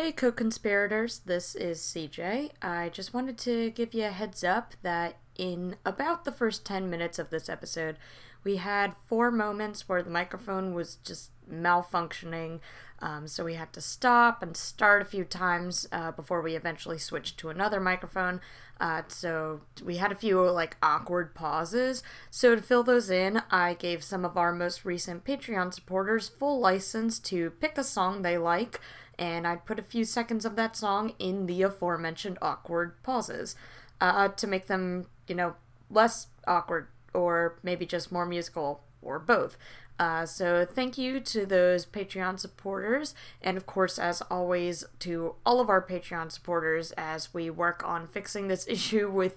Hey, co conspirators, this is CJ. I just wanted to give you a heads up that in about the first 10 minutes of this episode, we had four moments where the microphone was just malfunctioning. Um, so we had to stop and start a few times uh, before we eventually switched to another microphone. Uh, so we had a few like awkward pauses. So to fill those in, I gave some of our most recent Patreon supporters full license to pick a song they like and I'd put a few seconds of that song in the aforementioned awkward pauses uh, to make them, you know, less awkward or maybe just more musical or both. Uh, so thank you to those Patreon supporters, and of course, as always, to all of our Patreon supporters as we work on fixing this issue with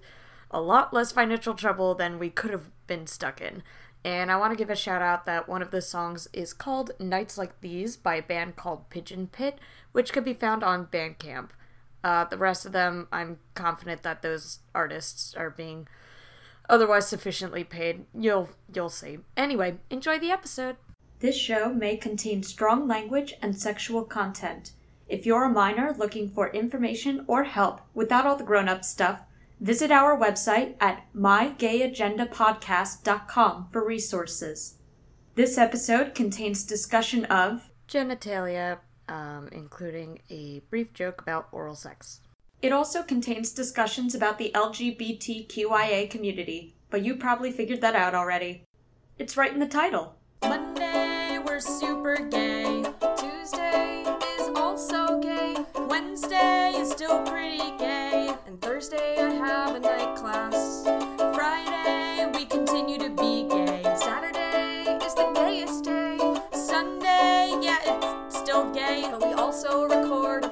a lot less financial trouble than we could have been stuck in. And I want to give a shout out that one of the songs is called Nights Like These by a band called Pigeon Pit, which could be found on Bandcamp. Uh, the rest of them, I'm confident that those artists are being otherwise sufficiently paid. You'll you'll see. Anyway, enjoy the episode. This show may contain strong language and sexual content. If you're a minor looking for information or help without all the grown-up stuff, Visit our website at mygayagendapodcast.com for resources. This episode contains discussion of genitalia, um, including a brief joke about oral sex. It also contains discussions about the LGBTQIA community, but you probably figured that out already. It's right in the title. Monday, we're super gay. Tuesday is also gay. Wednesday is still pretty gay. And Thursday, I have a night class. Friday, we continue to be gay. Saturday is the gayest day. Sunday, yeah, it's still gay, but we also record.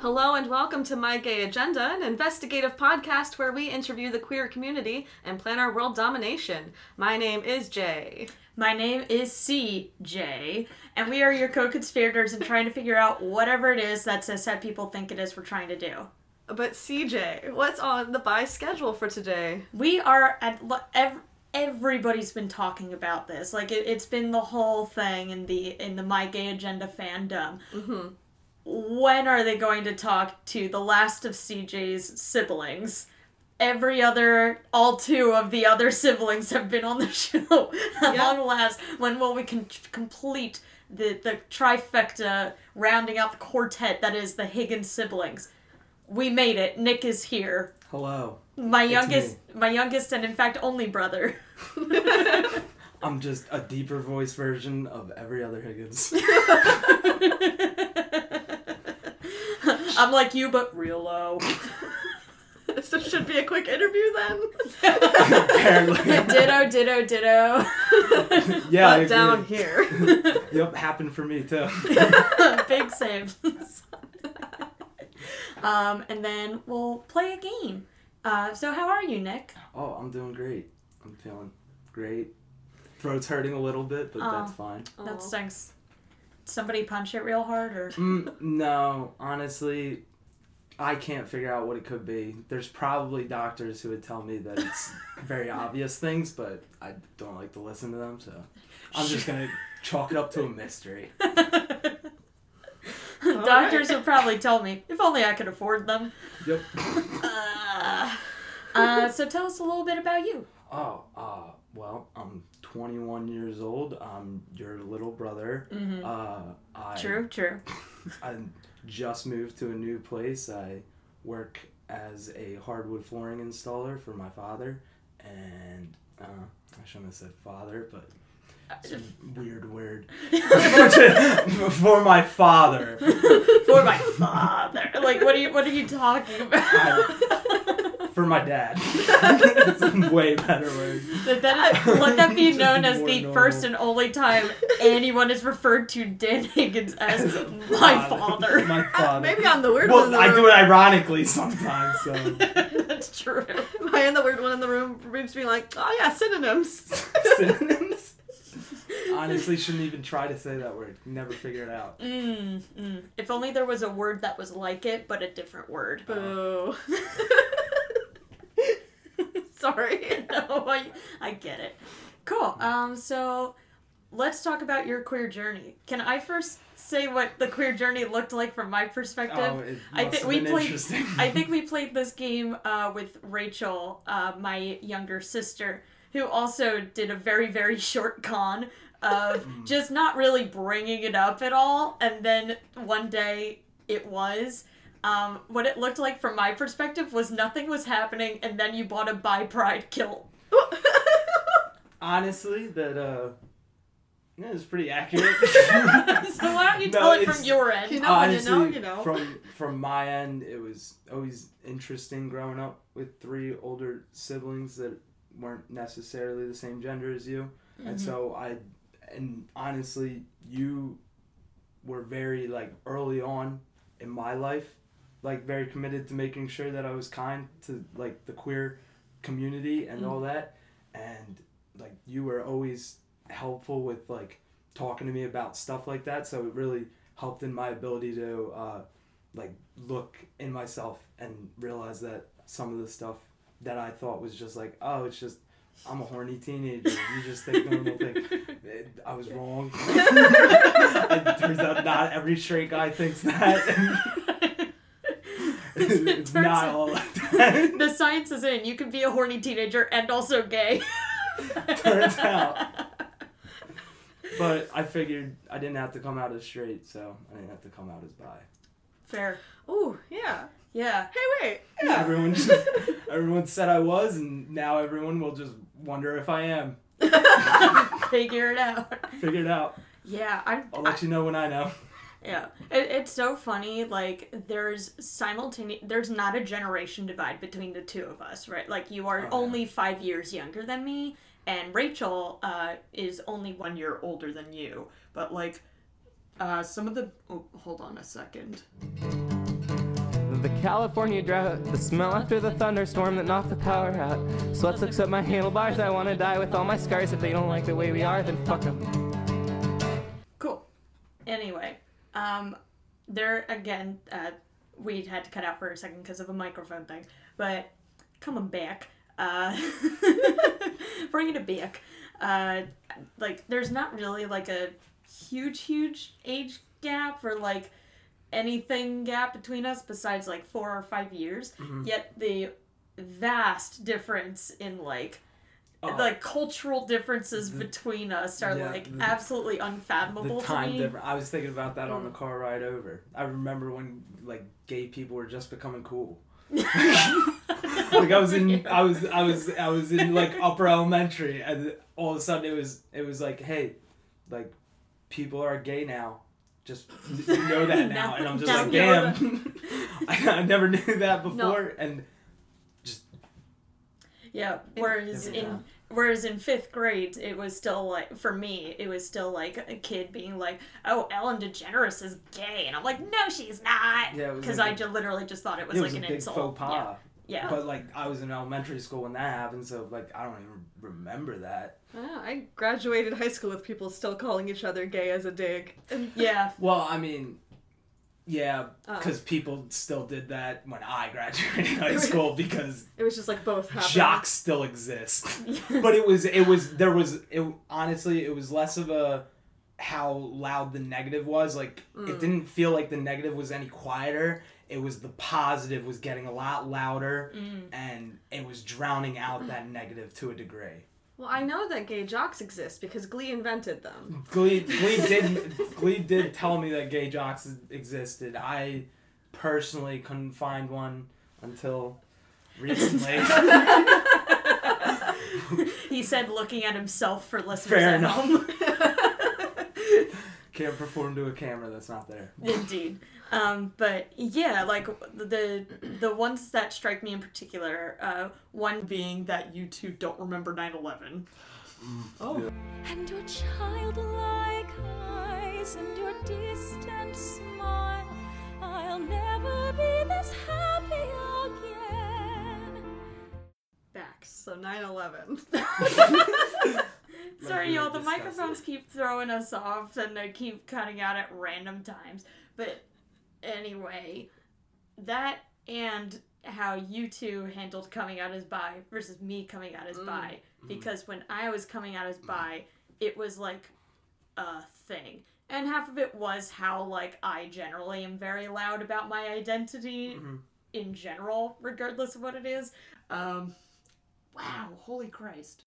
Hello and welcome to My Gay Agenda, an investigative podcast where we interview the queer community and plan our world domination. My name is Jay. My name is CJ, and we are your co conspirators in trying to figure out whatever it is that cishet people think it is we're trying to do. But CJ, what's on the buy schedule for today? We are at. lo- ev- Everybody's been talking about this. Like it, it's been the whole thing in the in the My Gay Agenda fandom. Mm-hmm. When are they going to talk to the last of CJ's siblings? Every other, all two of the other siblings have been on the show. At Yeah. long last, when will we can complete the the trifecta, rounding out the quartet that is the Higgins siblings? We made it. Nick is here. Hello. My It's youngest, my youngest, and in fact only brother. I'm just a deeper voice version of every other Higgins. I'm like you, but real low. so should be a quick interview then. Apparently. ditto, ditto, ditto. yeah, but down here. Yep, happened for me too. Big saves. um, and then we'll play a game. Uh, so how are you, Nick? Oh, I'm doing great. I'm feeling great. Throat's hurting a little bit, but that's Oh. fine. That stinks. Somebody punch it real hard, or Mm, no, honestly, I can't figure out what it could be. There's probably doctors who would tell me that it's very obvious things, but I don't like to listen to them, so I'm just gonna chalk it up to a mystery. doctors would probably tell me if only I could afford them. Yep. Uh, uh, so tell us a little bit about you. Oh, uh, well, I'm 21 years old. I'm your little brother. Mm-hmm. Uh, I, True, true. I just moved to a new place. I work as a hardwood flooring installer for my father, and uh, I shouldn't have said father, but it's a weird word. for my father. For my father. Like, what are you? What are you talking about? For my dad. it's a way better word. Let that, let that be known as the normal. first and only time anyone has referred to Dan Higgins as my father. My father. Maybe I'm the weird one Well, I room. do it ironically sometimes, so. That's true. Am I in the weird one in the room? Reeves being like, oh yeah, synonyms. Synonyms? Honestly, shouldn't even try to say that word. Never figure it out. Mm, mm. If only there was a word that was like it, but a different word. Boo. Sorry. no, I, I get it. Cool. Um, so let's talk about your queer journey. Can I first say what the queer journey looked like from my perspective? Oh, it I think we played. interesting. I think we played this game uh, with Rachel, uh, my younger sister, who also did a very very short con of Mm. just not really bringing it up at all, and then one day it was. Um, what it looked like from my perspective was nothing was happening, and then you bought a bi pride kilt. honestly that uh yeah, it's pretty accurate. so why don't you No, tell it it's- from your end? You know when you know, Honestly, you know. From from my end, it was always interesting growing up with three older siblings that weren't necessarily the same gender as you, Mm-hmm. and so I, and honestly, you were very like early on in my life, like very committed to making sure that I was kind to like the queer community and all that, and like you were always helpful with like talking to me about stuff like that. So it really helped in my ability to uh, like look in myself and realize that some of the stuff that I thought was just like oh it's just I'm a horny teenager. You just think normal thing. I was wrong. It turns out not every straight guy thinks that it's turns not out- all like that the science is in. You can be a horny teenager and also gay. Turns out. but I figured I didn't have to come out as straight so I didn't have to come out as bi Fair. Ooh, yeah. Yeah. Hey, wait. Yeah. Everyone just everyone said I was, and now everyone will just wonder if I am. Figure it out. Figure it out. Yeah, I'm. I'll let you know when I know. Yeah, it, it's so funny. Like, there's simultaneous. There's not a generation divide between the two of us, right? Like, you are Oh, yeah. only five years younger than me, and Rachel uh, is only one year older than you. But like, uh, some of the. Oh, hold on a second. The California drought, the smell after the thunderstorm that knocked the power out. Sweat sucks up my handlebars, I wanna die with all my scars. If they don't like the way we are, then fuck them. Cool. Anyway, um, there again, uh, we had to cut out for a second because of a microphone thing, but coming back, uh, bringing it back, uh, like there's not really like a huge, huge age gap or like anything gap between us besides like four or five years. Yet the vast difference in like Oh, like cultural differences between us are yeah, like the- absolutely unfathomable the time to me. difference. I was thinking about that on the Mm. car ride over. I remember when like gay people were just becoming cool. like I was in, I was, I was, I was in like upper elementary, and all of a sudden it was, it was like, hey, like people are gay now. Just you know that now, and I'm just like, damn, I, I never knew that before, and Yeah. Whereas in time. whereas in fifth grade, it was still like for me, it was still like a kid being like, "Oh, Ellen DeGeneres is gay," and I'm like, "No, she's not," Yeah, because like I a- ju- literally just thought it was it like was a an big insult. faux pas. Yeah. Yeah. But like I was in elementary school when that happened, so like I don't even remember that. Yeah, I graduated high school with people still calling each other gay as a dig. Yeah. Well, I mean, yeah, Oh. because people still did that when I graduated high school because it was just like both happened. jocks still exist. but it was it was there was it honestly it was less of a how loud the negative was like it mm. didn't feel like the negative was any quieter it was the positive was getting a lot louder mm. and it was drowning out mm. that negative to a degree Well, I know that gay jocks exist because Glee invented them. Glee, Glee did Glee did tell me that gay jocks existed. I personally couldn't find one until recently. he said, looking at himself for listeners Fair at enough. home. Can't perform to a camera that's not there. Indeed. Um, but yeah, like the the ones that strike me in particular, uh, one being that you two don't remember 9-11. Oh. And your childlike eyes and your distant smile. I'll never be this happy again. Backs. So 9/11. Sorry, y'all. The microphones keep throwing us off, and they keep cutting out at random times. But anyway, that and how you two handled coming out as bi versus me coming out as bi. Because when I was coming out as bi, it was like a thing. And half of it was how like I generally am very loud about my identity Mhm. in general, regardless of what it is. Um wow, holy Christ.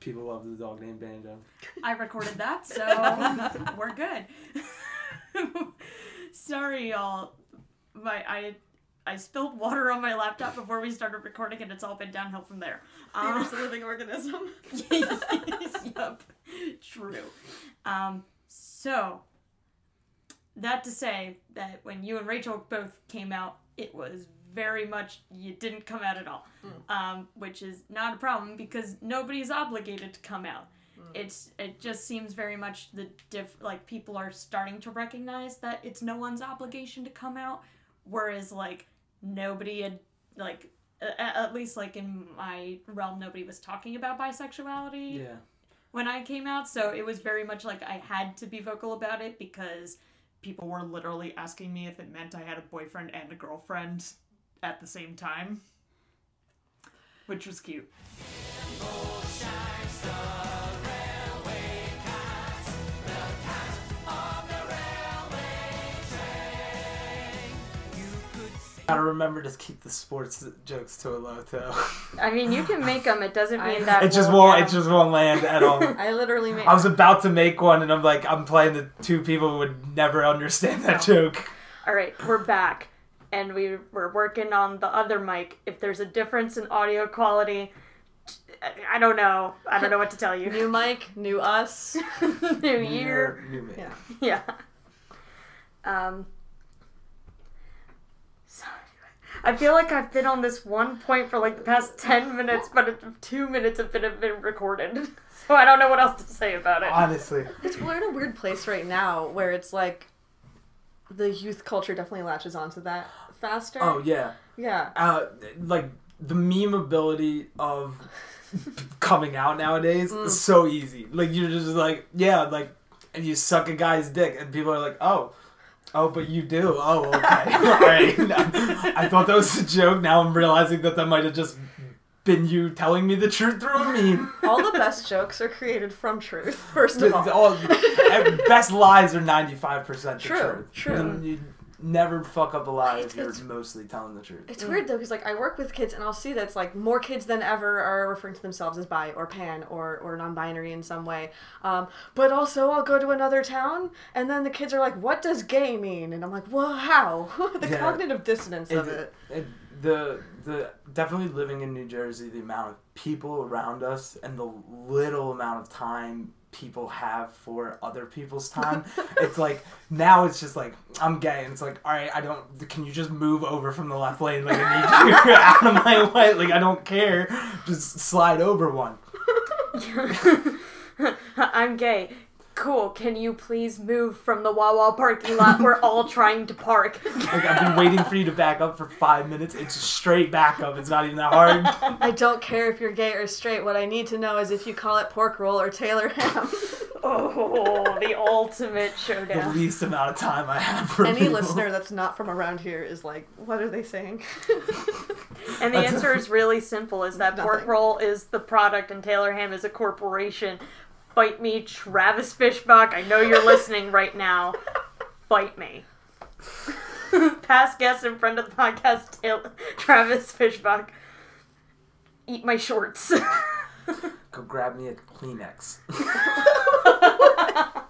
People love the dog named Banjo. I recorded that, so we're good. Sorry, y'all. My I I spilled water on my laptop before we started recording, and it's all been downhill from there. Um, Theater's a living organism. yep, true. Um, so that to say that when you and Rachel both came out, it was very much you didn't come out at all, um, which is not a problem because nobody's obligated to come out. It's it just seems very much the diff like people are starting to recognize that it's no one's obligation to come out, whereas like nobody had like a- a- at least like in my realm nobody was talking about bisexuality Yeah. when I came out, so it was very much like I had to be vocal about it because people were literally asking me if it meant I had a boyfriend and a girlfriend at the same time, which was cute. Gotta remember to keep the sports jokes to a low too. I mean, you can make them. It doesn't mean I- that it just we'll won't. get It just won't land at all. I literally made. I was about to make one, and I'm like, I'm playing the two people who would never understand that joke. All right, we're back, and we we're working on the other mic. If there's a difference in audio quality, I- I don't know. I don't know what to tell you. New mic, new us. New year, New me. Yeah. yeah. Um. So I feel like I've been on this one point for like the past ten minutes, but it, two minutes have been have been recorded, so I don't know what else to say about it. Honestly, It's we're in a weird place right now where it's like the youth culture definitely latches onto that faster. oh yeah, yeah. uh, like the meme ability of coming out nowadays Mm. is so easy. Like you're just like, yeah, like, and you suck a guy's dick, and people are like, oh. Oh, but you do. Oh, okay. All right. I thought that was a joke. Now I'm realizing that that might have just been you telling me the truth through a meme. All the best jokes are created from truth. First of all. all best lies are ninety five percent the True, truth. true. And you never fuck up a lie if you're mostly telling the truth. It's weird though, because like I work with kids and I'll see that it's like more kids than ever are referring to themselves as bi or pan or or non-binary in some way. Um, but also I'll go to another town and then the kids are like, "What does gay mean?" And I'm like, "Well, how?" the Yeah. cognitive dissonance of it. it- the the definitely living in New Jersey, the amount of people around us and the little amount of time people have for other people's time. it's like now it's just like I'm gay and it's like all right, I don't. Can you just move over from the left lane? Like I need you out of my way. Like I don't care. Just slide over one. I'm gay. Cool. Can you please move from the Wawa parking lot we're all trying to park? Like I've been waiting for you to back up for five minutes. It's a straight back up. It's not even that hard. I don't care if you're gay or straight. What I need to know is if you call it pork roll or Taylor ham. Oh, the ultimate showdown. the least amount of time I have for Any people. listener that's not from around here is like, "What are they saying?" And the answer is really simple: is that pork roll is the product and Taylor Ham is a corporation. Fight me, Travis Fishbach. I know you're listening right now. Fight me. Past guest and friend of the podcast, Taylor, Travis Fishbach. Eat my shorts. Go grab me a Kleenex.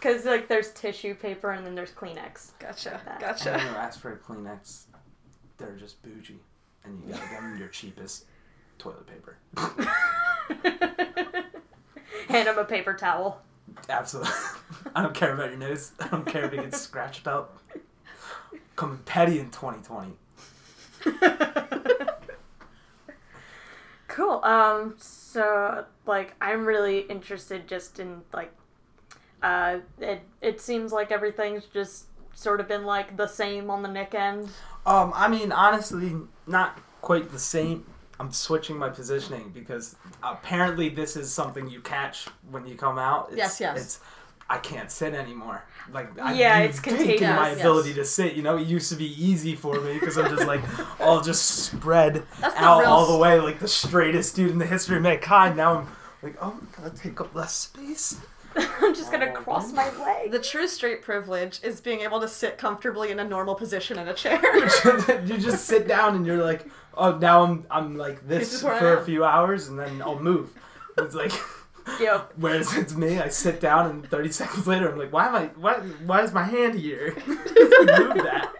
Because like there's tissue paper and then there's Kleenex. Gotcha. That. And Gotcha. when you ask for a Kleenex, they're just bougie, and you gotta give them your cheapest toilet paper. Hand him a paper towel. Absolutely. I don't care about your nose. I don't care if it gets scratched up. Coming petty in 2020. Cool. Um. So, like, I'm really interested just in like, uh, it it seems like everything's just sort of been like the same on the Nick end. Um, I mean, honestly, not quite the same. I'm switching my positioning because apparently this is something you catch when you come out. It's, Yes, yes. It's I can't sit anymore. Like I, Yeah, you've it's taken contagious. my Yes. ability to sit. You know, it used to be easy for me because I'm just like all just spread That's out real all the way, like the straightest dude in the history of mankind. Now I'm like, oh, I'm gonna take up less space. I'm just gonna Oh, cross my leg. The true straight privilege is being able to sit comfortably in a normal position in a chair. you just sit down and you're like, oh, now I'm I'm like This this, is where I for a few hours and then I'll move. It's like. Yep. Whereas it's me, I sit down and 30 seconds later, I'm like, why am I, why, why is my hand here? Move that.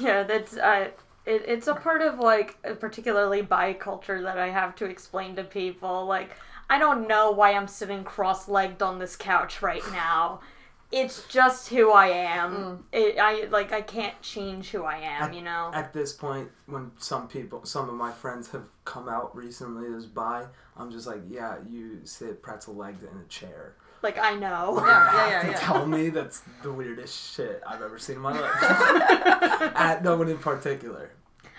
Yeah, that's uh, it, it's a part of like particularly bi culture that I have to explain to people. Like, I don't know why I'm sitting cross-legged on this couch right now. It's just who I am. Mm. It, I like I can't change who I am. You know. At this point, when some people, some of my friends have come out recently as bi, I'm just like, yeah, you sit pretzel legged in a chair. Like I know. yeah, yeah, yeah, yeah. tell me that's the weirdest shit I've ever seen in my life. At no one in particular.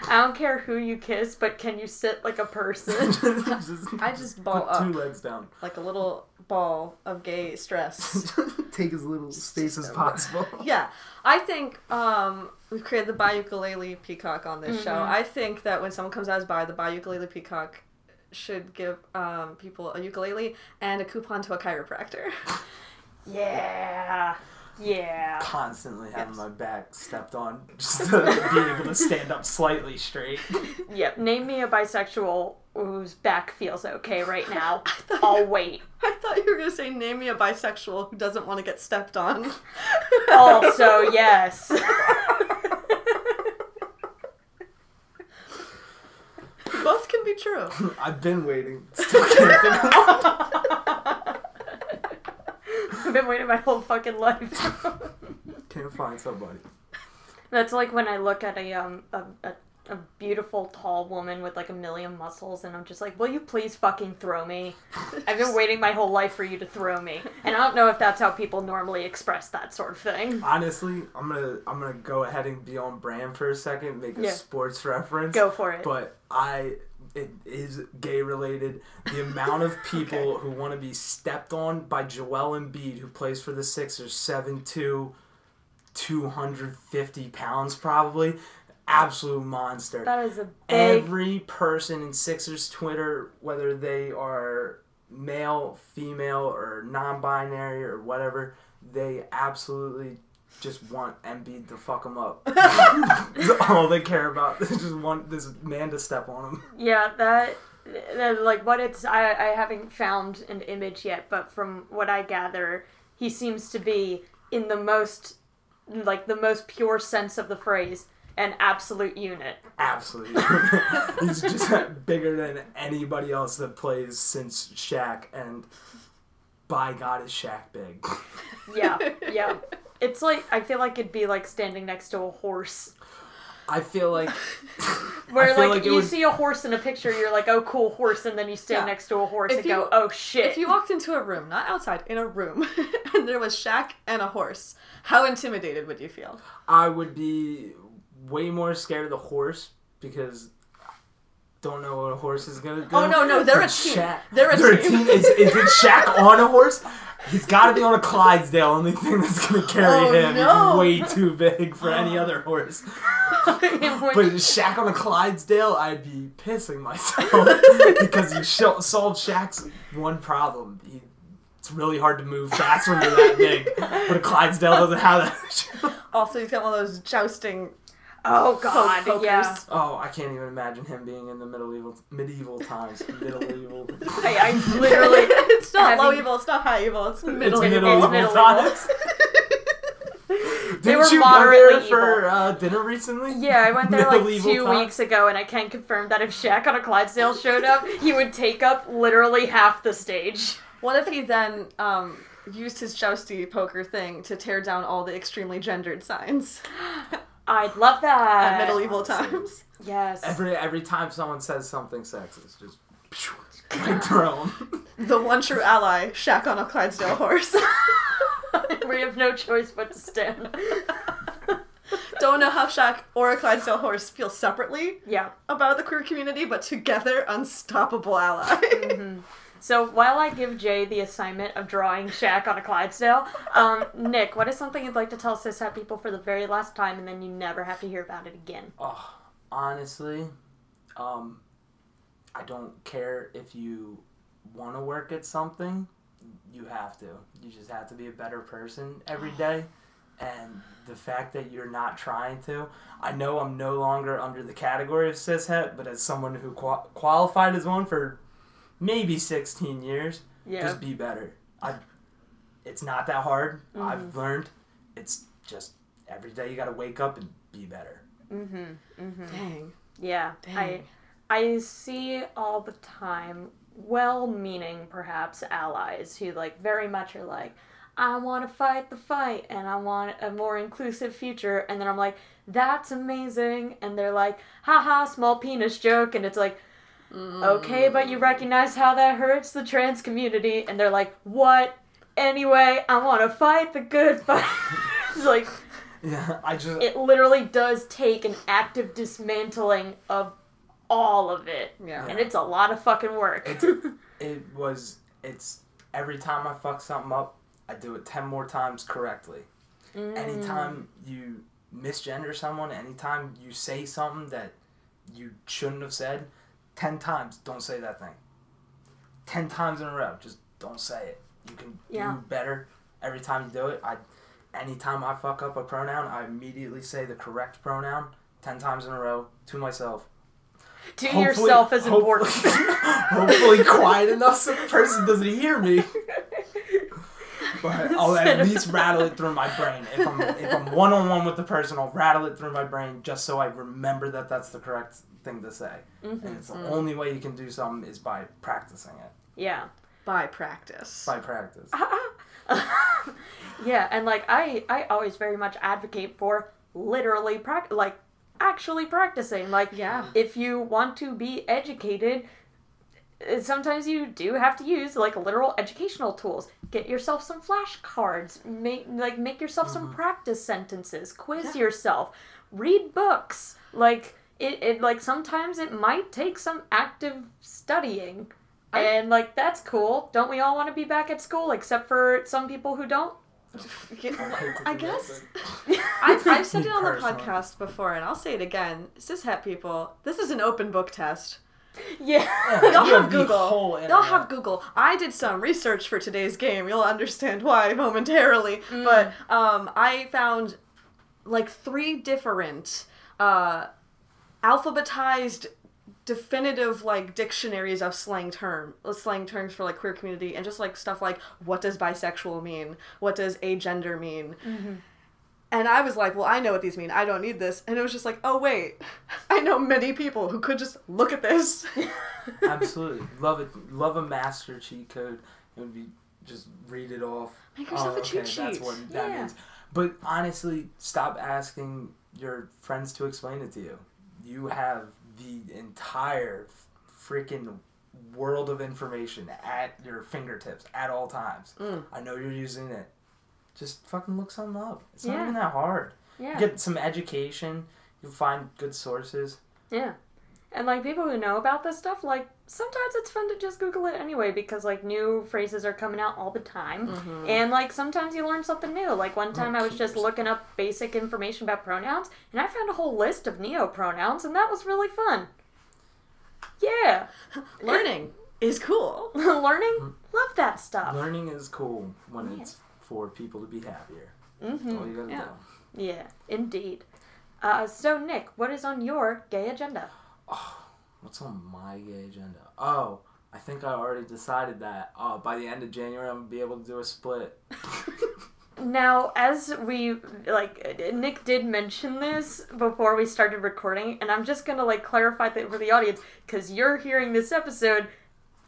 I don't care who you kiss, but can you sit like a person? just I just ball put two up legs down. like a little ball of gay stress. Take as little space as possible. yeah, I think um, we've created the bi ukulele peacock on this show. Mm-hmm. I think that when someone comes out as bi, the bi ukulele peacock should give um, people a ukulele and a coupon to a chiropractor. yeah. Yeah. Constantly having Yes. my back stepped on, just to be able to stand up slightly straight. Yep. Name me a bisexual whose back feels okay right now. I'll wait. I thought you were gonna say name me a bisexual who doesn't want to get stepped on. Also, yes. Both can be true. I've been waiting. Still can't think of I've been waiting my whole fucking life. Can't find somebody. That's like when I look at a um a, a, a beautiful tall woman with like a million muscles and I'm just like, will you please fucking throw me? I've been waiting my whole life for you to throw me. And I don't know if that's how people normally express that sort of thing. Honestly, I'm gonna I'm gonna go ahead and be on brand for a second, make a Yeah. sports reference. Go for it. But I it is gay related. The amount of people who want to be stepped on by Joel Embiid, who plays for the Sixers, 7'2", 250 pounds probably, absolute monster. That is a big Every person in Sixers Twitter, whether they are male, female, or non-binary or whatever, they absolutely just want Embiid to fuck them up. That's all they care about. They just want this man to step on them. Yeah, that, that like what it's I I haven't found an image yet, but from what I gather, he seems to be in the most like the most pure sense of the phrase an absolute unit. Absolutely. He's just bigger than anybody else that plays since Shaq, and by God, is Shaq big. Yeah, yeah. It's like I feel like it'd be like standing next to a horse. I feel like Where feel like, like you would- see a horse in a picture, you're like, oh cool horse, and then you stand Yeah. next to a horse If and you- go, oh shit. If you walked into a room, not outside, in a room, and there was Shaq and a horse, how intimidated would you feel? I would be way more scared of the horse because I don't know what a horse is gonna do. Oh, no, no, they're a But team. Shaq- They're a team. Is, is it Shaq on a horse? He's got to be on a Clydesdale. Only thing that's gonna carry Oh, him. no. He's way too big for any oh. other horse. But Shaq on a Clydesdale, I'd be pissing myself because you sh- solved Shaq's one problem. He, it's really hard to move fast when you're that big, but a Clydesdale doesn't have that. Also, he's got one of those jousting oh poke god, pokers. yeah. Oh, I can't even imagine him being in the medieval medieval times. Middle evil. I, I literally it's not low evil, it's not high evil, it's middle it's evil. middle It's evil middle times. They were Didn't you go there for uh, dinner recently? Yeah, I went there like two times? weeks ago, and I can confirm that if Shaq on a Clydesdale showed up, he would take up literally half the stage. What if he then um, used his jousty poker thing to tear down all the extremely gendered signs I'd love that. at medieval times? Yes. Every every time someone says something sexist, just right throw 'em. The one true ally, Shaq on a Clydesdale horse. we have no choice but to stand. Don't know how Shaq or a Clydesdale horse feel separately yeah. about the queer community, but together, unstoppable ally. Mm-hmm. So while I give Jay the assignment of drawing Shaq on a Clydesdale, um, Nick, what is something you'd like to tell cishet people for the very last time, and then you never have to hear about it again? Oh, honestly, um, I don't care if you want to work at something. You have to. You just have to be a better person every day. And the fact that you're not trying to, I know I'm no longer under the category of cishet, but as someone who qua- qualified as one for maybe 16 years, Yeah. just be better. I, it's not that hard. I've mm-hmm. learned. It's just every day you got to wake up and be better. Mm-hmm, mm-hmm. Dang. Yeah, I I see all the time well-meaning perhaps allies who like very much are like I want to fight the fight and I want a more inclusive future and then I'm like that's amazing and they're like haha small penis joke and it's like okay but you recognize how that hurts the trans community and they're like what anyway I want to fight the good fight it's like Yeah, I just it literally does take an active dismantling of all of it. Yeah. And it's a lot of fucking work. It's- it was it's every time I fuck something up, I do it ten more times correctly. Anytime mm. you misgender someone, anytime you say something that you shouldn't have said, ten times don't say that thing. Ten times in a row, just don't say it. You can Yeah. do better every time you do it. I anytime I fuck up a pronoun, I immediately say the correct pronoun ten times in a row to myself. to Hopefully- yourself is important. hopefully quiet enough so the person doesn't hear me. But I'll at least rattle it through my brain. If I'm if I'm one on one with the person, I'll rattle it through my brain just so I remember that that's the correct thing to say. Mm-hmm. And it's the mm. only way you can do something is by practicing it yeah. By practice. by practice. yeah, and like I I always very much advocate for literally prac like actually practicing. Like Yeah. if you want to be educated, sometimes you do have to use like literal educational tools. Get yourself some flashcards. Make like make yourself some mm-hmm. practice sentences. Quiz yourself. Read books. Like it, it like sometimes it might take some active studying. and like that's cool. Don't we all want to be back at school except for some people who don't? I guess. I've, I've said it on the podcast before, and I'll say it again. This is Cishet people, this is an open book test. Yeah. Y'all have Google. Y'all have Google. I did some research for today's game. You'll understand why momentarily. But um, I found like three different uh, alphabetized definitive like dictionaries of slang term uh, slang terms for like queer community and just like stuff like what does bisexual mean what does agender mean and I was like, well, I know what these mean. I don't need this. And it was just like, oh, wait. I know many people who could just look at this. Absolutely. Love it. Love a master cheat code. and be just read it off. Make yourself a cheat That's sheet. That's what that Yeah. means. But honestly, stop asking your friends to explain it to you. You have the entire freaking world of information at your fingertips at all times. Mm. I know you're using it. Just fucking look something up. It's Yeah. not even that hard. Yeah. Get some education. You'll find good sources. Yeah. And like people who know about this stuff, like sometimes it's fun to just Google it anyway because like new phrases are coming out all the time. Mm-hmm. And like sometimes you learn something new. Like one time I was just looking up basic information about pronouns and I found a whole list of neo pronouns and that was really fun. Yeah. Learning is cool. Learning, love that stuff. Learning is cool when Yeah. it's for people to be happier. hmm All you gotta Yeah. do. Yeah, indeed. Uh, so Nick, what is on your gay agenda? Oh, What's on my gay agenda? Oh, I think I already decided that. Uh, by the end of January, I'm gonna be able to do a split. Now, as we like, Nick did mention this before we started recording, and I'm just gonna like clarify that for the audience because you're hearing this episode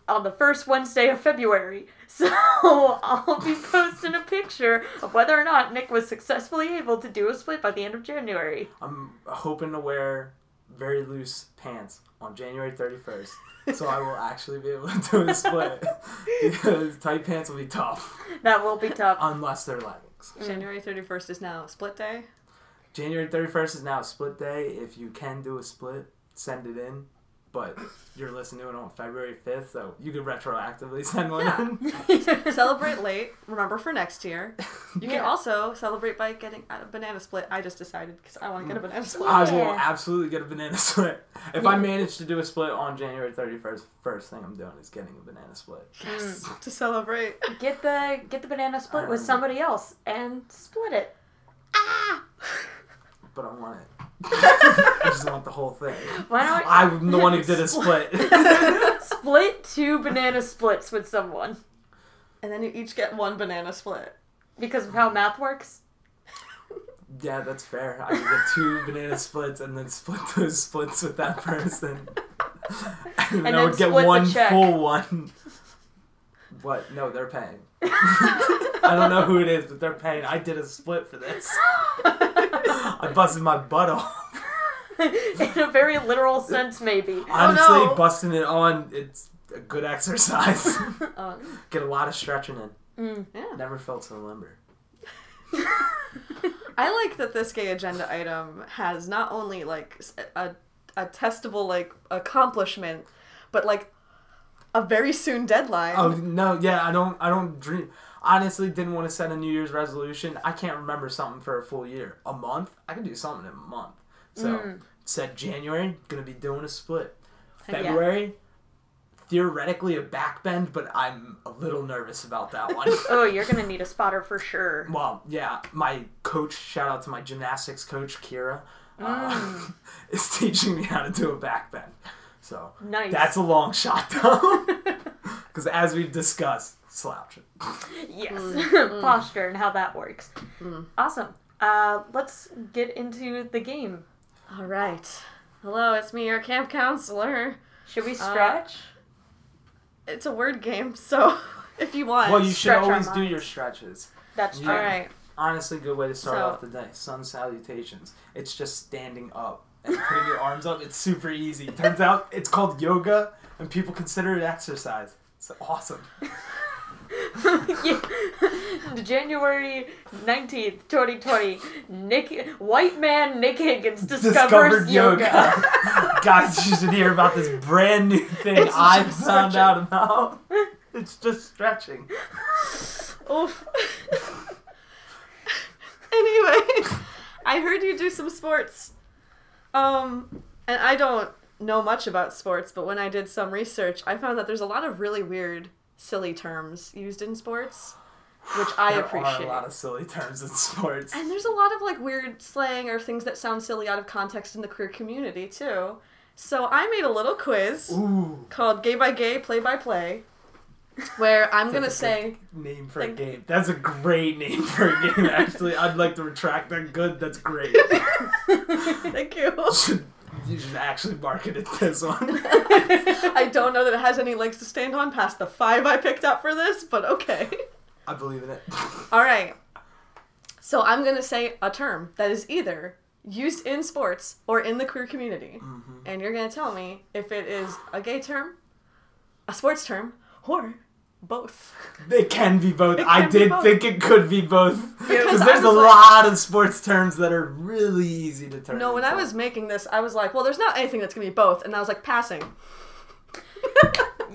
on the first Wednesday of February. So I'll be posting a picture of whether or not Nick was successfully able to do a split by the end of January. I'm hoping to wear very loose pants on January 31st, so I will actually be able to do a split because tight pants will be tough That will be tough. unless they're leggings. Mm. January 31st is now split day. January 31st is now split day. If you can do a split, send it in. But you're listening to it on February 5th, so you could retroactively send one in. celebrate late. Remember for next year. You Yeah. can also celebrate by getting a banana split. I just decided because I want to get a banana split. I will Yeah. absolutely get a banana split. If I manage to do a split on January 31st, first thing I'm doing is getting a banana split. Yes, to celebrate. Get the get the banana split with somebody else and split it. Ah! But I want it. I just want the whole thing. Why don't I'm the one who did a split. split two banana splits with someone And then you each get one banana split. because of how math works? yeah, that's fair. I can get two banana splits and then split those splits with that person. And, And I would get split the one full one. What? No, they're paying. I don't know who it is, but they're paying. I did a split for this. I busted my butt off. In a very literal sense, maybe. Honestly, Oh, no. busting it on, it's a good exercise. Um, Get a lot of stretching in. Mm. yeah. Never felt so limber. I like that this gay agenda item has not only like a, a testable like accomplishment, but like a very soon deadline. Oh no, yeah, I don't. I don't dream. Honestly, didn't want to set a New Year's resolution. I can't remember something for a full year. A month, I can do something in a month. So said January, gonna be doing a split. yeah. February, theoretically a backbend, but I'm a little nervous about that one. Oh, you're gonna need a spotter for sure. well, yeah, my coach. Shout out to my gymnastics coach, Kira, uh, is teaching me how to do a backbend. So Nice. that's a long shot though, because as we've discussed, slouch. Yes, Mm, posture and how that works. Awesome. Uh, let's get into the game. All right. Hello, it's me, your camp counselor. Should Uh, we stretch? It's a word game, so if you want. Well, you should always do your stretches. That's yeah. All right. Honestly, good way to start So- off the day. Sun salutations. It's just standing up and putting your arms up. It's super easy. Turns out it's called yoga, and people consider it exercise. It's awesome. Yeah. January 19th, 2020, Nick, white man Nick Higgins discovers Discovered yoga. yoga. Guys, you should hear about this brand new thing It's I found stretching. out about. It's just stretching. Oof. anyway, I heard you do some sports. Um, and I don't know much about sports, but when I did some research, I found that there's a lot of really weird, silly terms used in sports, which I there appreciate. are a lot of silly terms in sports. And there's a lot of like weird slang or things that sound silly out of context in the queer community too. So I made a little quiz Ooh. called Gay by Gay Play by Play, where I'm gonna say name for a game. That's a great name for a game. Actually, I'd like to retract that. Good. That's great. thank you. should, you should actually market it this one. I don't know that it has any legs to stand on past the five I picked up for this, but okay. I believe in it. All right. So I'm gonna say a term that is either used in sports or in the queer community, Mm-hmm. and you're gonna tell me if it is a gay term, a sports term, or both. It can be both. It I did both. think it could be both Because because there's a like- lot of sports terms that are really easy to turn. No, when I was making this, I was like, well, there's not anything that's gonna be both, and I was like, passing.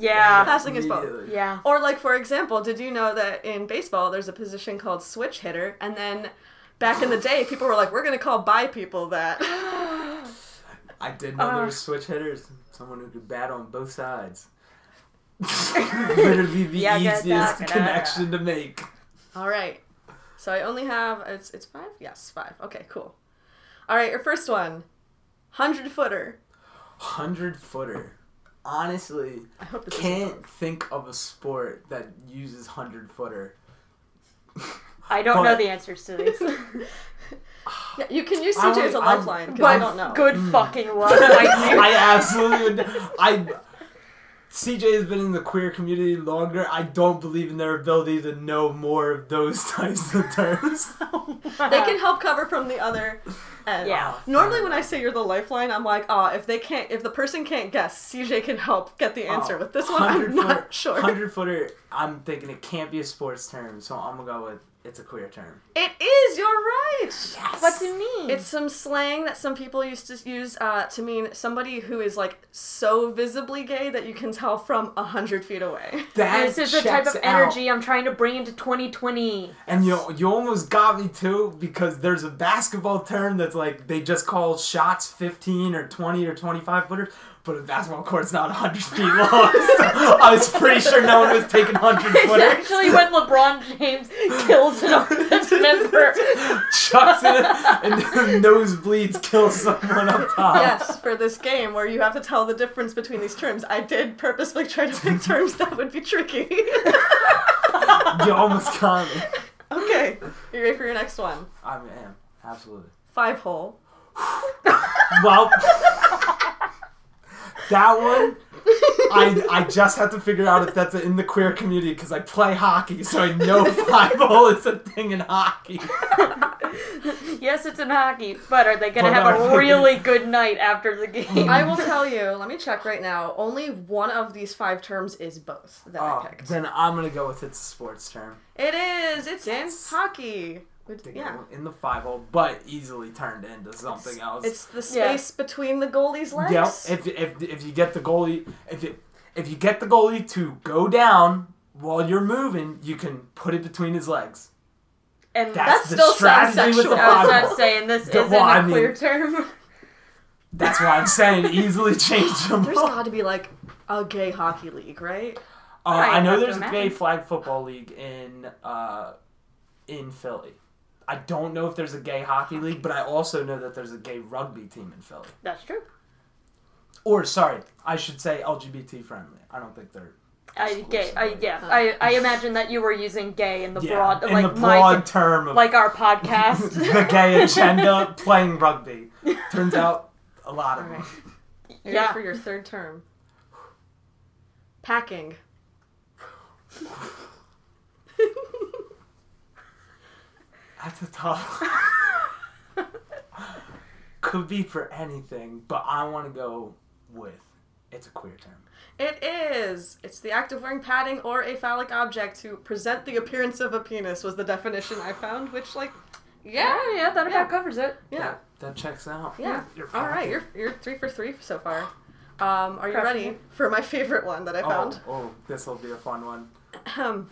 Yeah. Passing is both. Yeah. Or like for example, did you know that in baseball there's a position called switch hitter, and then back in the day people were like, we're gonna call bi people that. I did know there Uh. were switch hitters. Someone who could bat on both sides. Literally the Yeah, get easiest that. Uh, connection to make. All right. So I only have it's it's five. Yes, five. Okay, cool. All right, your first one, hundred footer. Hundred footer. Honestly, I hope can't think of a sport that uses hundred footer. I don't know the answers to these. Yeah, you can use I CJ as a would- I would- lifeline but I don't know. good fucking luck. I. I absolutely would. I. CJ has been in the queer community longer. I don't believe in their ability to know more of those types of terms. Oh, they can help cover from the other end. Yeah. Normally, when I say you're the lifeline, I'm like, oh, if they can't, if the person can't guess, CJ can help get the answer. Oh, With this one, I'm 100 not footer- sure. 100 footer, I'm thinking it can't be a sports term, so I'm gonna go with it's a queer term. It is. You're right. What's it mean? It's some slang that some people used to use uh, to mean somebody who is like so visibly gay that you can tell from a hundred feet away. That this is the type checks of out. energy I'm trying to bring into 2020. And you you almost got me too because there's a basketball term that's like they just call shots 15 or 20 or 25 footers, but a basketball court's not 100 feet long. so I was pretty sure no one was taking 100 It's footers. actually when LeBron James kills an audience member. Chucks it and then nosebleeds kill someone up top. yes, for this game where you have to tell the difference between these terms, I did purposely try to pick terms that would be tricky. You almost got me. okay, you ready for your next one? I am absolutely. Five hole. Well, that one, I I just have to figure out if that's in the queer community because I play hockey, so I know five hole is a thing in hockey. Yes, it's in hockey, but are they gonna have are a they- really good night after the game? I will tell you, let me check right now. Only one of these five terms is both that I Oh, picked. then I'm gonna go with it's a sports term. It is. It's in hockey. Would- To Yeah. go in the five hole, but easily turned into something else. It's the Yeah. space between the goalie's legs. Yep. If, if if you get the goalie, if it, if you get the goalie to go down while you're moving, you can put it between his legs. and That's That the still sounds strategy with the sexual. I was five not hole. saying this The- isn't well, I a mean- clear term. That's why I'm saying easily changeable. There's got to be like a gay hockey league, right? Uh, I I know there's a gay flag football league in uh, in Philly. I don't know if there's a gay hockey league, but I also know that there's a gay rugby team in Philly. That's true. Or sorry, I should say LGBT friendly. I don't think they're I gay. I yeah. I, I imagine that you were using gay in the yeah, broad, in like the broad my, term of like our podcast. the gay agenda playing rugby. Turns out a lot of All them. right. You Yeah. for your third term? Packing. That's a tough. Could be for anything, but I want to go with it's a queer term. It is. It's the act of wearing padding or a phallic object to present the appearance of a penis was the definition I found, which like yeah, yeah, yeah, that Yeah. about covers it. yeah. That, that checks out. Yeah. You're All right, you're you're 3 for 3 so far. Um, are you Crushing ready it. for my favorite one that I found? Oh, oh this will be a fun one. Ahem.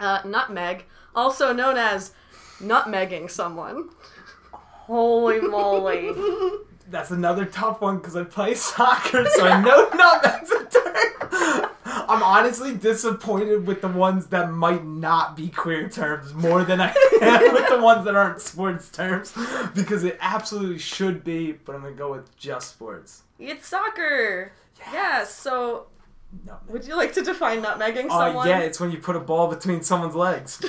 uh, nutmeg, also known as nutmegging someone. Holy moly! That's another tough one because I play soccer, so I know not that's a term. I'm honestly disappointed with the ones that might not be queer terms more than I am with the ones that aren't sports terms because it absolutely should be, but I'm gonna go with just sports. It's soccer. Yes. So, No. would you like to define nutmegging Uh, yeah, it's when you put a ball between someone's legs.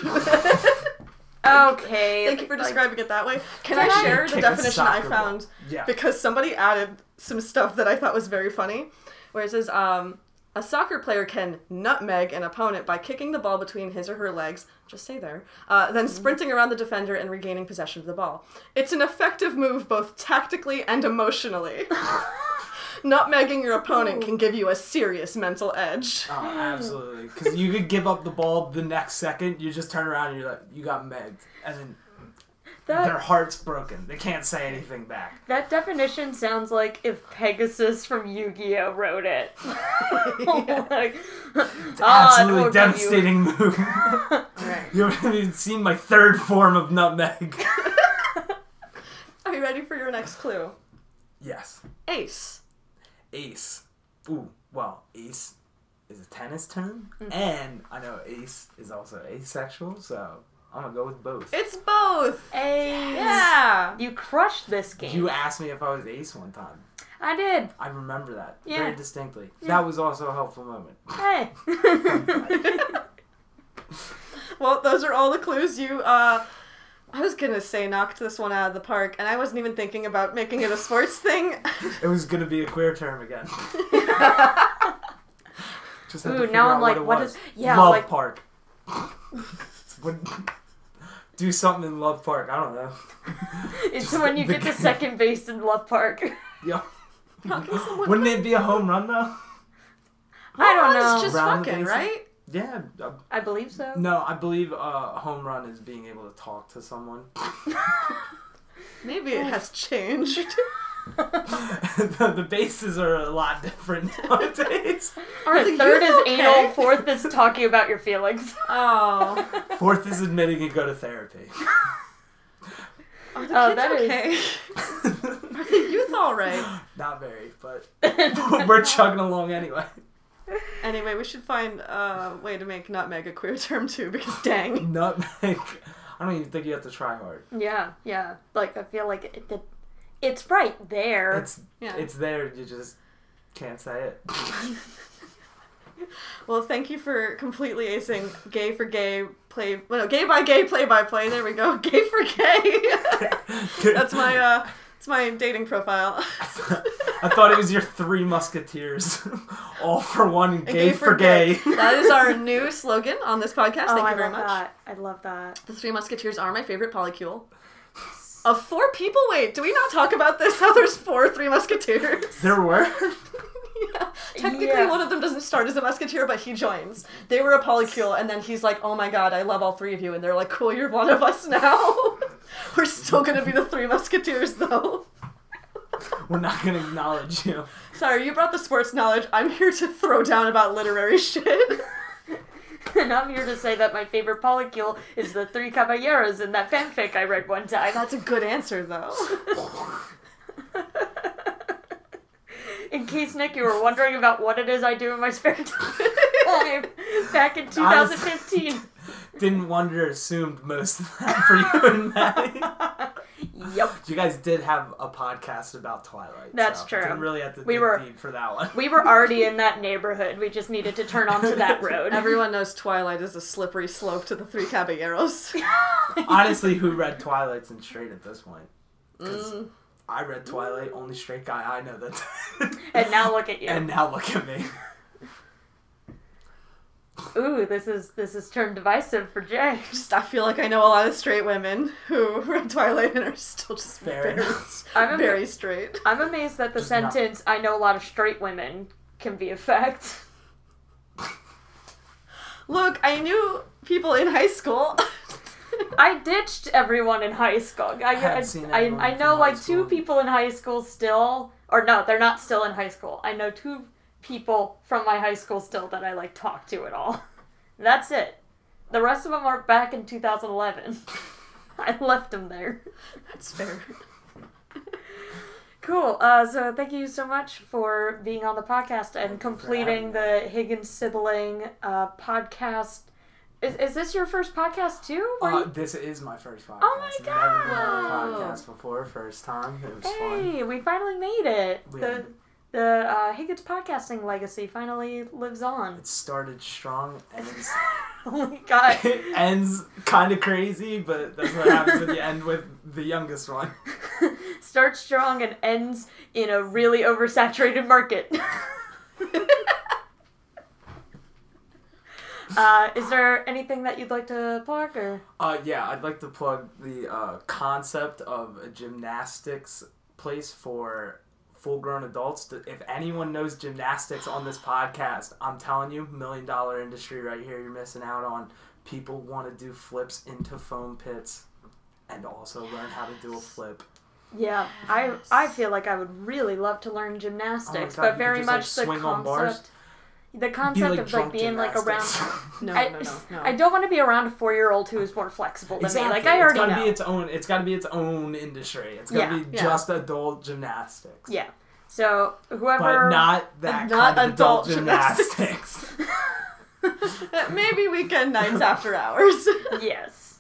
Okay. Thank you for describing it that way. Can I share the definition I found? Yeah. Because somebody added some stuff that I thought was very funny. Where it says, um, a soccer player can nutmeg an opponent by kicking the ball between his or her legs, just stay there, uh, then sprinting around the defender and regaining possession of the ball. It's an effective move both tactically and emotionally. Nutmegging your opponent can give you a serious mental edge. Oh, absolutely. Because you could give up the ball the next second, you just turn around and you're like, you got megged. And then their That heart's broken. They can't say anything back. that definition sounds like if Pegasus from Yu-Gi-Oh wrote it. like, It's "Ah, absolutely it'll give you- devastating move. Alright. you haven't even seen my third form of nutmeg. Are you ready for your next clue? yes. Ace. Ace. Ooh, well, ace is a tennis term. Mm-hmm. And I know ace is also asexual, so I'm going to go with both. It's both. Ace. Yeah. You crushed this game. You asked me if I was ace one time. I did. I remember that Yeah. very distinctly. That was also a helpful moment. Hey. Well, those are all the clues you uh I was gonna say knocked this one out of the park, and I wasn't even thinking about making it a sports thing. It was gonna be a queer term again. Just had to Ooh, figure now I'm like, what, what it is- was. yeah, Love like- Park. What- Do something in Love Park. I don't know. it's Just when you the- get to second base in Love Park. Yo, How can someone- wouldn't it be a home run though? I don't oh, know. It's just Round fucking, right? Yeah. uh, I believe so. no, I believe uh, a home run is being able to talk to someone. Maybe it has changed. the, the bases are a lot different nowadays. Are The the third is okay? anal, fourth is talking about your feelings. Oh. Fourth is admitting you go to therapy. Are the Oh, kids that is- okay? Are the youth alright? Not very, but we're chugging along anyway. Anyway, we should find a way to make nutmeg a queer term too, because dang. Nutmeg. I don't even think you have to try hard. Yeah, yeah. Like I feel like it, it it's right there. It's Yeah. it's there. You just can't say it. Well, thank you for completely acing gay for gay play. Well, no, gay by gay play by play. There we go. Gay for gay. That's my uh, it's my dating profile. I thought it was your three musketeers, all for one and gay, for gay. that is our new slogan on this podcast. oh, Thank I you very much. that. I love that. The Three Musketeers are my favorite polycule. Of four people, wait, do we not talk about this? How there's four Three Musketeers? There were. yeah. Technically, Yeah. one of them doesn't start as a musketeer, but he joins. They were a polycule, and then he's like, "Oh my god, I love all three of you," and they're like, "Cool, you're one of us now." we're still gonna be the Three Musketeers, though. We're not gonna acknowledge you. Sorry, you brought the sports knowledge. I'm here to throw down about literary shit. And I'm here to say that my favorite polycule is the three caballeros in that fanfic I read one time. That's a good answer, though. In case Nick, you were wondering about what it is I do in my spare time, back in 2015. Didn't wonder, assumed most of that for you and Maddie. Yep. You guys did have a podcast about Twilight. That's so true. Didn't really have to We dig were- deep for that one. We were already in that neighborhood. We just needed to turn onto that road. Everyone knows Twilight is a slippery slope to the Three Caballeros. Honestly, who read Twilight's and straight at this point? 'Cause Mm. I read Twilight, only straight guy I know that. And now look at you. and now look at me. Ooh, this is this is turned divisive for Jay. Just, I feel like I know a lot of straight women who read Twilight and are still just Fair very. I'm am- very straight. I'm amazed that the Just not- sentence "I know a lot of straight women" can be a fact. Look, I knew people in high school. I ditched everyone in high school. I, Had I, seen I, I know like school. two people in high school still, or no, they're not still in high school. I know two people from my high school still that I like talk to at all. That's it. The rest of them are back in 2011. I left them there. That's fair. Cool. Uh, so thank you so much for being on the podcast and you completing the Higgins sibling uh, podcast. Is, is this your first podcast too? Were Uh, you- this is my first podcast. Oh my god! Never been on a podcast before. First time. It was fun. Hey, we finally made it. We the had- the uh, Higgins podcasting legacy finally lives on. It started strong, ends oh my god. it ends kind of crazy, but that's what happens when you end with the youngest one. Starts strong and ends in a really oversaturated market. uh, is there anything that you'd like to plug or? Uh, yeah, I'd like to plug the uh, concept of a gymnastics place for full-grown adults. If anyone knows gymnastics on this podcast, I'm telling you, million dollar industry right here. You're missing out on. People want to do flips into foam pits, and also learn how to do a flip. Yeah, I I feel like I would really love to learn gymnastics, oh God, but very just, like, much the on bars? concept. The concept like of like being like around. No, I, no, no, no. I don't want to be around a four year old who is more flexible than Exactly. me. Like I already it's gotta know. be its own. It's got to be its own industry. It's got to Yeah, be yeah. just adult gymnastics. yeah. So whoever, But not that Not kind of adult, adult gymnastics. gymnastics. Maybe weekend nights after hours. yes.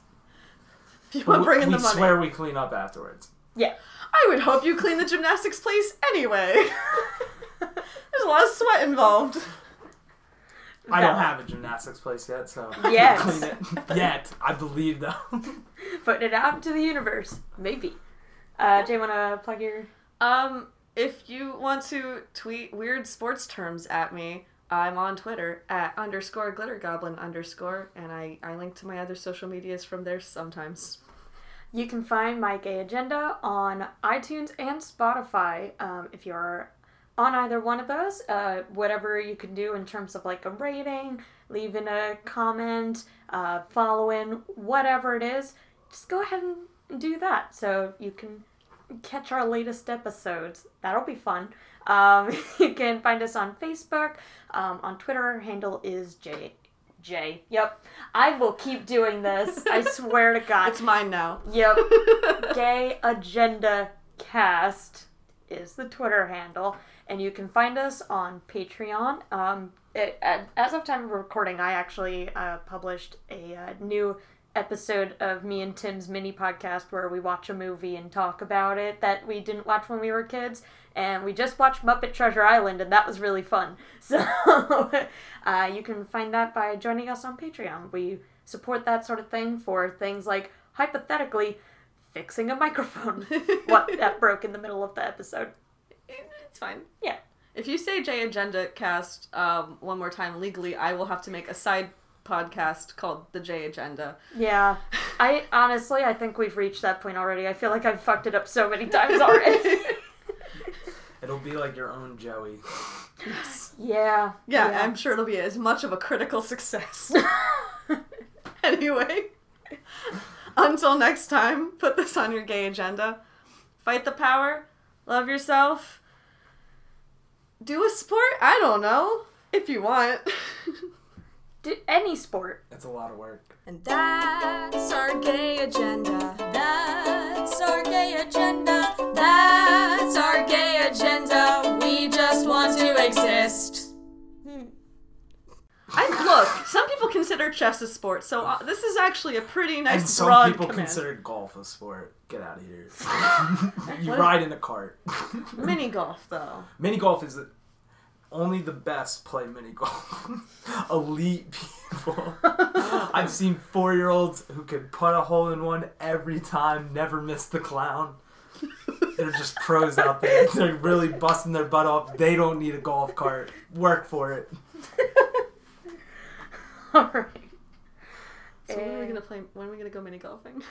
if you But want to bring in we the money. swear we clean up afterwards. Yeah. I would hope you clean the gymnastics place anyway. There's a lot of sweat involved. I don't have a gymnastics place yet, so Yet. clean it. Yet, I believe though. Putting it out into the universe. Maybe. Uh, Jay, want to plug your. Um, if you want to tweet weird sports terms at me, I'm on Twitter at underscore glitter goblin underscore, and I, I link to my other social medias from there sometimes. You can find My Gay Agenda on iTunes and Spotify um, if you're on either one of those, uh, whatever you can do in terms of like a rating, leaving a comment, uh, following, whatever it is, just go ahead and do that so you can catch our latest episodes. That'll be fun. Um, you can find us on Facebook. Um, on Twitter, our handle is J. J. Yep. I will keep doing this. I swear to God. It's mine now. Yep. Gay Agenda Cast is the Twitter handle, and you can find us on Patreon. Um, it, as of time of recording, I actually uh, published a uh, new episode of me and Tim's mini podcast where we watch a movie and talk about it that we didn't watch when we were kids. And we just watched Muppet Treasure Island, and that was really fun. So uh, you can find that by joining us on Patreon. We support that sort of thing for things like, hypothetically, fixing a microphone what that broke in the middle of the episode. It's fine. Yeah. If you say J Agenda Cast um, one more time legally, I will have to make a side podcast called the J Agenda. Yeah. I honestly I think we've reached that point already. I feel like I've fucked it up so many times already. It'll be like your own Joey. Yes. yeah. Yeah, I'm sure it'll be as much of a critical success. anyway, until next time, put this on your gay agenda. Fight the power, love yourself, do a sport. I don't know if you want. Do any sport. It's a lot of work. And that's our gay agenda. That's our gay agenda. That's our gay agenda. We just want to exist. I look. Some people consider chess a sport, so uh, this is actually a pretty nice and some broad people command. consider golf a sport. Get out of here. you ride in a cart. mini golf though. Mini golf is the, only the best play mini golf. Elite people. I've seen four year olds who could put a hole in one every time, never miss the clown. They're just pros out there. They're really busting their butt off. They don't need a golf cart. Work for it. Alright. So when are we gonna play? When are we gonna go mini golfing?